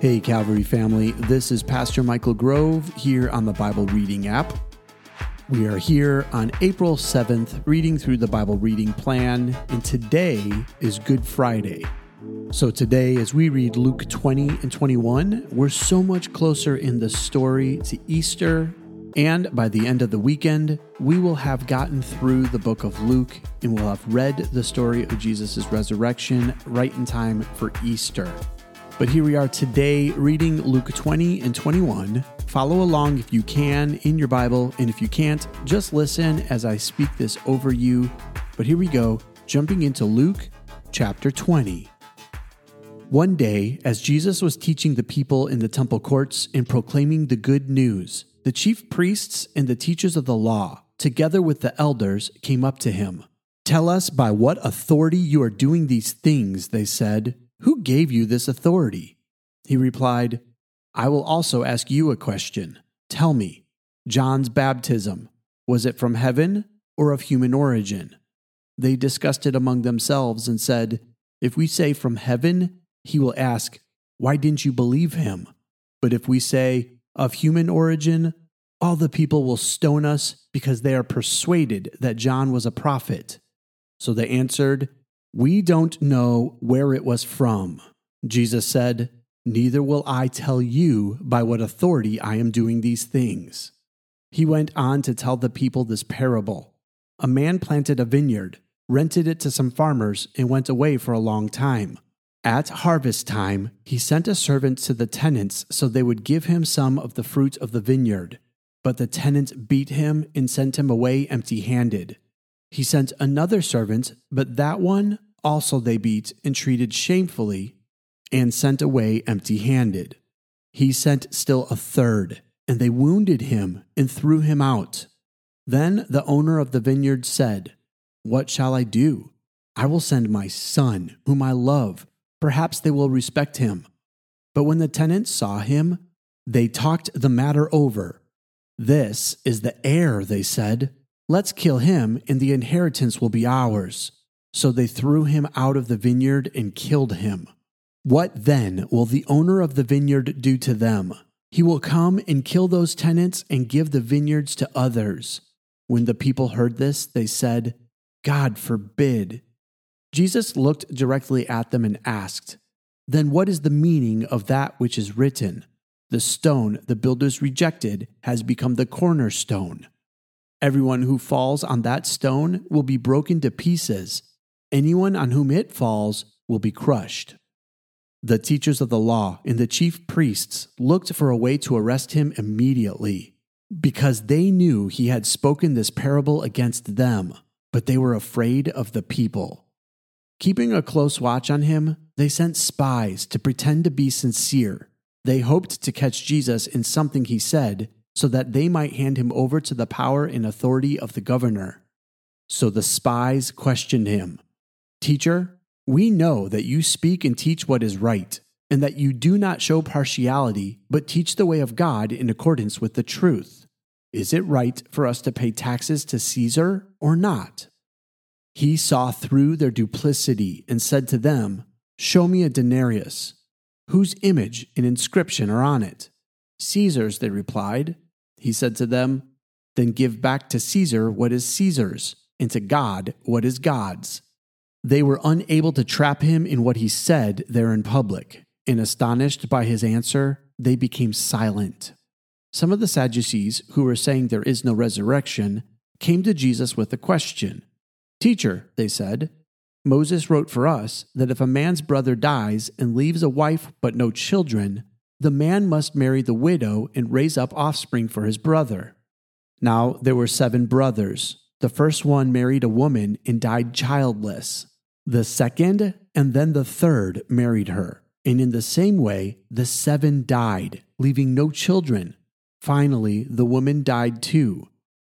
Hey, Calvary family, this is Pastor Michael Grove here on the Bible Reading app. We are here on April 7th, reading through the Bible reading plan, and today is Good Friday. So, today, as we read Luke 20 and 21, we're so much closer in the story to Easter, and by the end of the weekend, we will have gotten through the book of Luke and we'll have read the story of Jesus' resurrection right in time for Easter. But here we are today reading Luke 20 and 21. Follow along if you can in your Bible, and if you can't, just listen as I speak this over you. But here we go, jumping into Luke chapter 20. One day, as Jesus was teaching the people in the temple courts and proclaiming the good news, the chief priests and the teachers of the law, together with the elders, came up to him. Tell us by what authority you are doing these things, they said. Who gave you this authority? He replied, I will also ask you a question. Tell me, John's baptism, was it from heaven or of human origin? They discussed it among themselves and said, If we say from heaven, he will ask, Why didn't you believe him? But if we say, Of human origin, all the people will stone us because they are persuaded that John was a prophet. So they answered, we don't know where it was from. Jesus said, Neither will I tell you by what authority I am doing these things. He went on to tell the people this parable A man planted a vineyard, rented it to some farmers, and went away for a long time. At harvest time, he sent a servant to the tenants so they would give him some of the fruit of the vineyard. But the tenants beat him and sent him away empty handed. He sent another servant, but that one also they beat and treated shamefully and sent away empty handed. He sent still a third, and they wounded him and threw him out. Then the owner of the vineyard said, What shall I do? I will send my son, whom I love. Perhaps they will respect him. But when the tenants saw him, they talked the matter over. This is the heir, they said. Let's kill him, and the inheritance will be ours. So they threw him out of the vineyard and killed him. What then will the owner of the vineyard do to them? He will come and kill those tenants and give the vineyards to others. When the people heard this, they said, God forbid. Jesus looked directly at them and asked, Then what is the meaning of that which is written? The stone the builders rejected has become the cornerstone. Everyone who falls on that stone will be broken to pieces. Anyone on whom it falls will be crushed. The teachers of the law and the chief priests looked for a way to arrest him immediately, because they knew he had spoken this parable against them, but they were afraid of the people. Keeping a close watch on him, they sent spies to pretend to be sincere. They hoped to catch Jesus in something he said so that they might hand him over to the power and authority of the governor. So the spies questioned him Teacher, we know that you speak and teach what is right, and that you do not show partiality, but teach the way of God in accordance with the truth. Is it right for us to pay taxes to Caesar or not? He saw through their duplicity and said to them, Show me a denarius. Whose image and inscription are on it? Caesar's, they replied. He said to them, Then give back to Caesar what is Caesar's, and to God what is God's. They were unable to trap him in what he said there in public, and astonished by his answer, they became silent. Some of the Sadducees, who were saying there is no resurrection, came to Jesus with a question. Teacher, they said, Moses wrote for us that if a man's brother dies and leaves a wife but no children, the man must marry the widow and raise up offspring for his brother. Now there were seven brothers. The first one married a woman and died childless. The second and then the third married her. And in the same way, the seven died, leaving no children. Finally, the woman died too.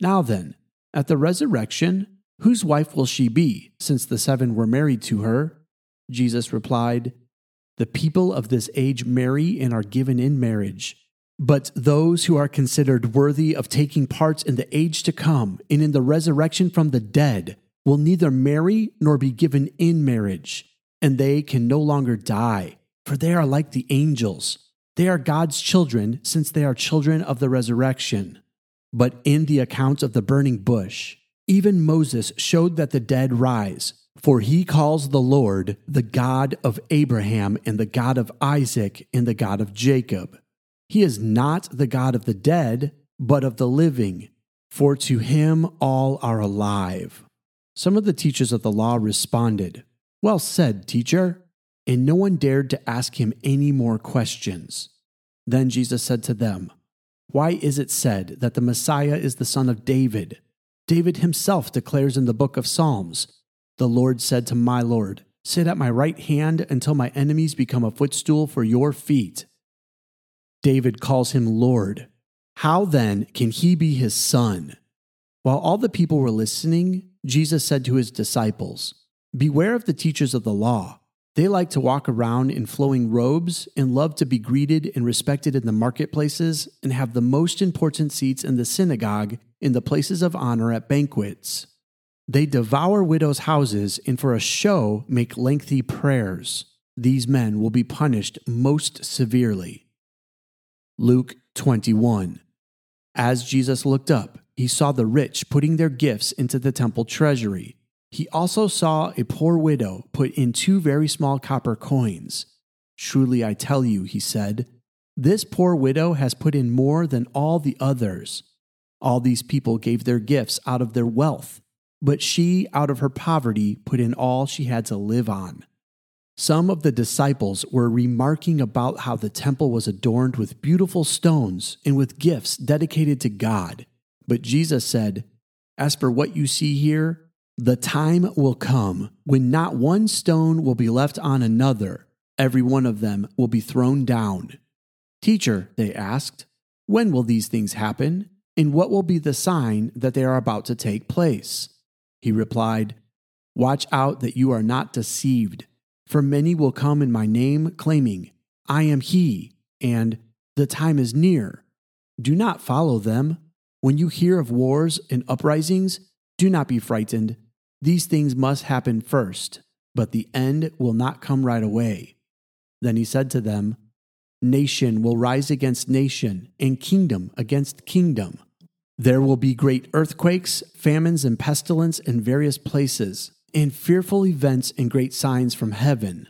Now then, at the resurrection, whose wife will she be, since the seven were married to her? Jesus replied, the people of this age marry and are given in marriage. But those who are considered worthy of taking part in the age to come and in the resurrection from the dead will neither marry nor be given in marriage, and they can no longer die, for they are like the angels. They are God's children, since they are children of the resurrection. But in the account of the burning bush, even Moses showed that the dead rise, for he calls the Lord the God of Abraham and the God of Isaac and the God of Jacob. He is not the God of the dead, but of the living, for to him all are alive. Some of the teachers of the law responded, Well said, teacher. And no one dared to ask him any more questions. Then Jesus said to them, Why is it said that the Messiah is the son of David? David himself declares in the book of Psalms, The Lord said to my Lord, Sit at my right hand until my enemies become a footstool for your feet. David calls him Lord. How then can he be his son? While all the people were listening, Jesus said to his disciples, Beware of the teachers of the law. They like to walk around in flowing robes and love to be greeted and respected in the marketplaces and have the most important seats in the synagogue in the places of honor at banquets. They devour widows' houses and for a show make lengthy prayers. These men will be punished most severely. Luke 21. As Jesus looked up, he saw the rich putting their gifts into the temple treasury. He also saw a poor widow put in two very small copper coins. Truly I tell you, he said, this poor widow has put in more than all the others. All these people gave their gifts out of their wealth, but she, out of her poverty, put in all she had to live on. Some of the disciples were remarking about how the temple was adorned with beautiful stones and with gifts dedicated to God. But Jesus said, As for what you see here, the time will come when not one stone will be left on another, every one of them will be thrown down. Teacher, they asked, when will these things happen? And what will be the sign that they are about to take place? He replied, Watch out that you are not deceived, for many will come in my name, claiming, I am he, and the time is near. Do not follow them. When you hear of wars and uprisings, do not be frightened. These things must happen first, but the end will not come right away. Then he said to them, Nation will rise against nation, and kingdom against kingdom. There will be great earthquakes, famines, and pestilence in various places, and fearful events and great signs from heaven.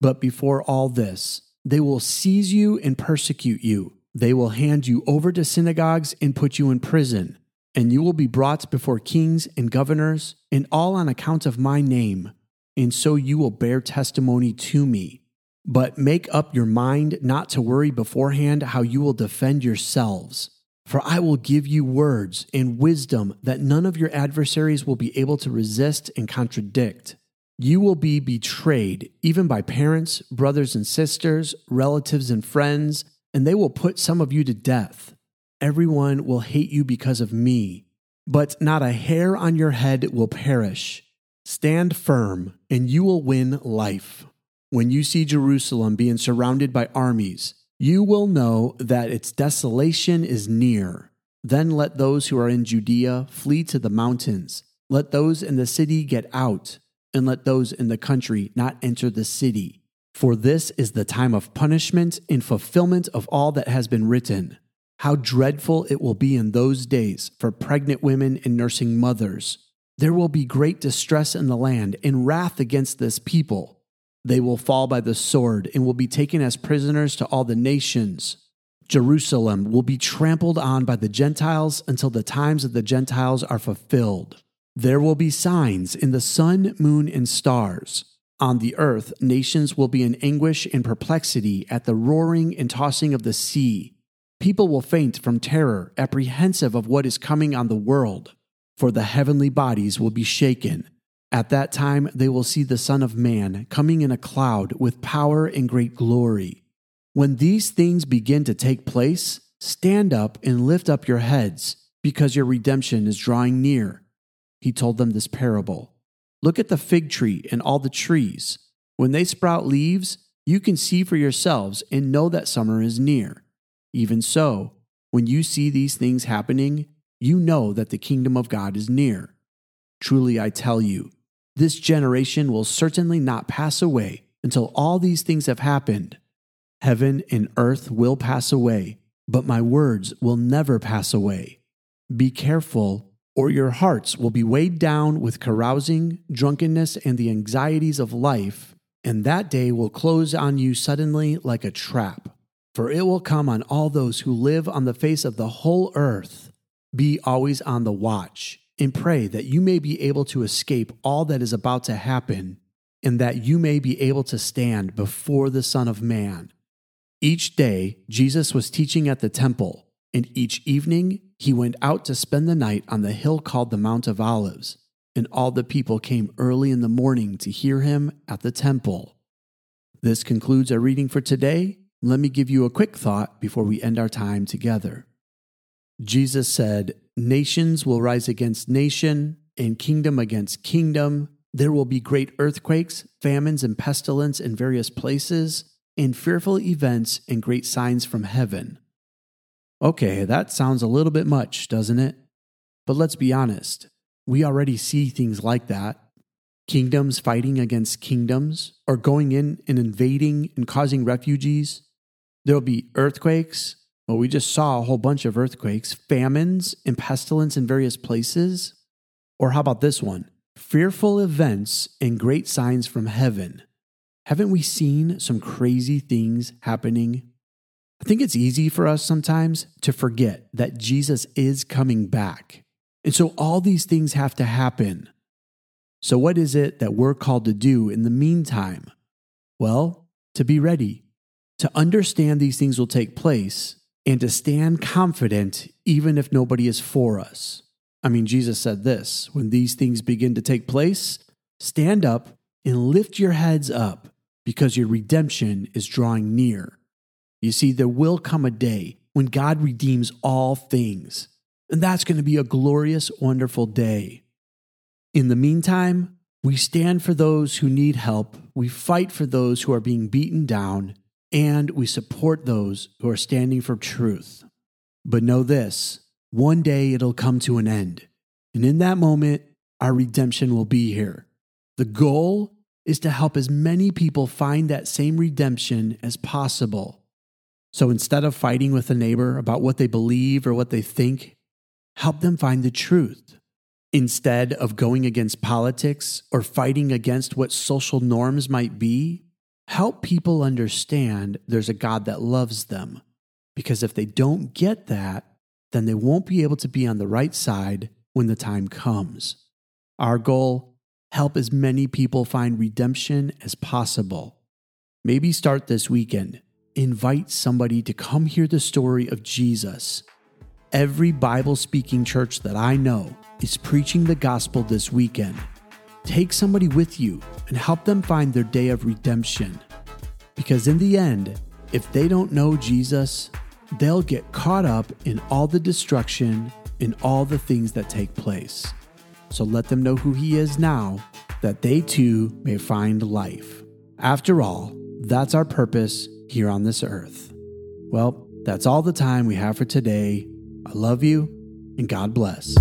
But before all this, they will seize you and persecute you they will hand you over to synagogues and put you in prison, and you will be brought before kings and governors, and all on account of my name. And so you will bear testimony to me. But make up your mind not to worry beforehand how you will defend yourselves. For I will give you words and wisdom that none of your adversaries will be able to resist and contradict. You will be betrayed, even by parents, brothers and sisters, relatives and friends and they will put some of you to death. Everyone will hate you because of me, but not a hair on your head will perish. Stand firm, and you will win life. When you see Jerusalem being surrounded by armies, you will know that its desolation is near. Then let those who are in Judea flee to the mountains. Let those in the city get out, and let those in the country not enter the city. For this is the time of punishment in fulfillment of all that has been written. How dreadful it will be in those days for pregnant women and nursing mothers. There will be great distress in the land and wrath against this people. They will fall by the sword and will be taken as prisoners to all the nations. Jerusalem will be trampled on by the Gentiles until the times of the Gentiles are fulfilled. There will be signs in the sun, moon, and stars on the earth, nations will be in anguish and perplexity at the roaring and tossing of the sea. People will faint from terror, apprehensive of what is coming on the world, for the heavenly bodies will be shaken. At that time, they will see the Son of Man coming in a cloud with power and great glory. When these things begin to take place, stand up and lift up your heads, because your redemption is drawing near. He told them this parable. Look at the fig tree and all the trees. When they sprout leaves, you can see for yourselves and know that summer is near. Even so, when you see these things happening, you know that the kingdom of God is near. Truly, I tell you, this generation will certainly not pass away until all these things have happened. Heaven and earth will pass away, but my words will never pass away. Be careful, or your hearts will be weighed down with carousing, drunkenness, and the anxieties of life, and that day will close on you suddenly like a trap. For it will come on all those who live on the face of the whole earth. Be always on the watch, and pray that you may be able to escape all that is about to happen, and that you may be able to stand before the Son of Man. Each day, Jesus was teaching at the temple, and each evening he went out to spend the night on the hill called the Mount of Olives, and all the people came early in the morning to hear him at the temple. This concludes our reading for today. Let me give you a quick thought before we end our time together. Jesus said, Nations will rise against nation, and kingdom against kingdom. There will be great earthquakes, famines, and pestilence in various places and fearful events and great signs from heaven. Okay, that sounds a little bit much, doesn't it? But let's be honest, we already see things like that. Kingdoms fighting against kingdoms, or going in and invading and causing refugees. There'll be earthquakes. Well, we just saw a whole bunch of earthquakes, famines, and pestilence in various places. Or how about this one? Fearful events and great signs from heaven. Haven't we seen some crazy things happening? I think it's easy for us sometimes to forget that Jesus is coming back. And so all these things have to happen. So, what is it that we're called to do in the meantime? Well, to be ready, to understand these things will take place, and to stand confident even if nobody is for us. I mean, Jesus said this when these things begin to take place, stand up and lift your heads up because your redemption is drawing near. You see, there will come a day when God redeems all things, and that's going to be a glorious, wonderful day. In the meantime, we stand for those who need help, we fight for those who are being beaten down, and we support those who are standing for truth. But know this one day it'll come to an end, and in that moment, our redemption will be here. The goal is to help as many people find that same redemption as possible. So instead of fighting with a neighbor about what they believe or what they think, help them find the truth. Instead of going against politics or fighting against what social norms might be, help people understand there's a God that loves them. Because if they don't get that, then they won't be able to be on the right side when the time comes. Our goal help as many people find redemption as possible. Maybe start this weekend. Invite somebody to come hear the story of Jesus. Every Bible speaking church that I know is preaching the gospel this weekend. Take somebody with you and help them find their day of redemption. Because in the end, if they don't know Jesus, they'll get caught up in all the destruction and all the things that take place. So let them know who He is now, that they too may find life. After all, that's our purpose here on this earth. Well, that's all the time we have for today. I love you, and God bless.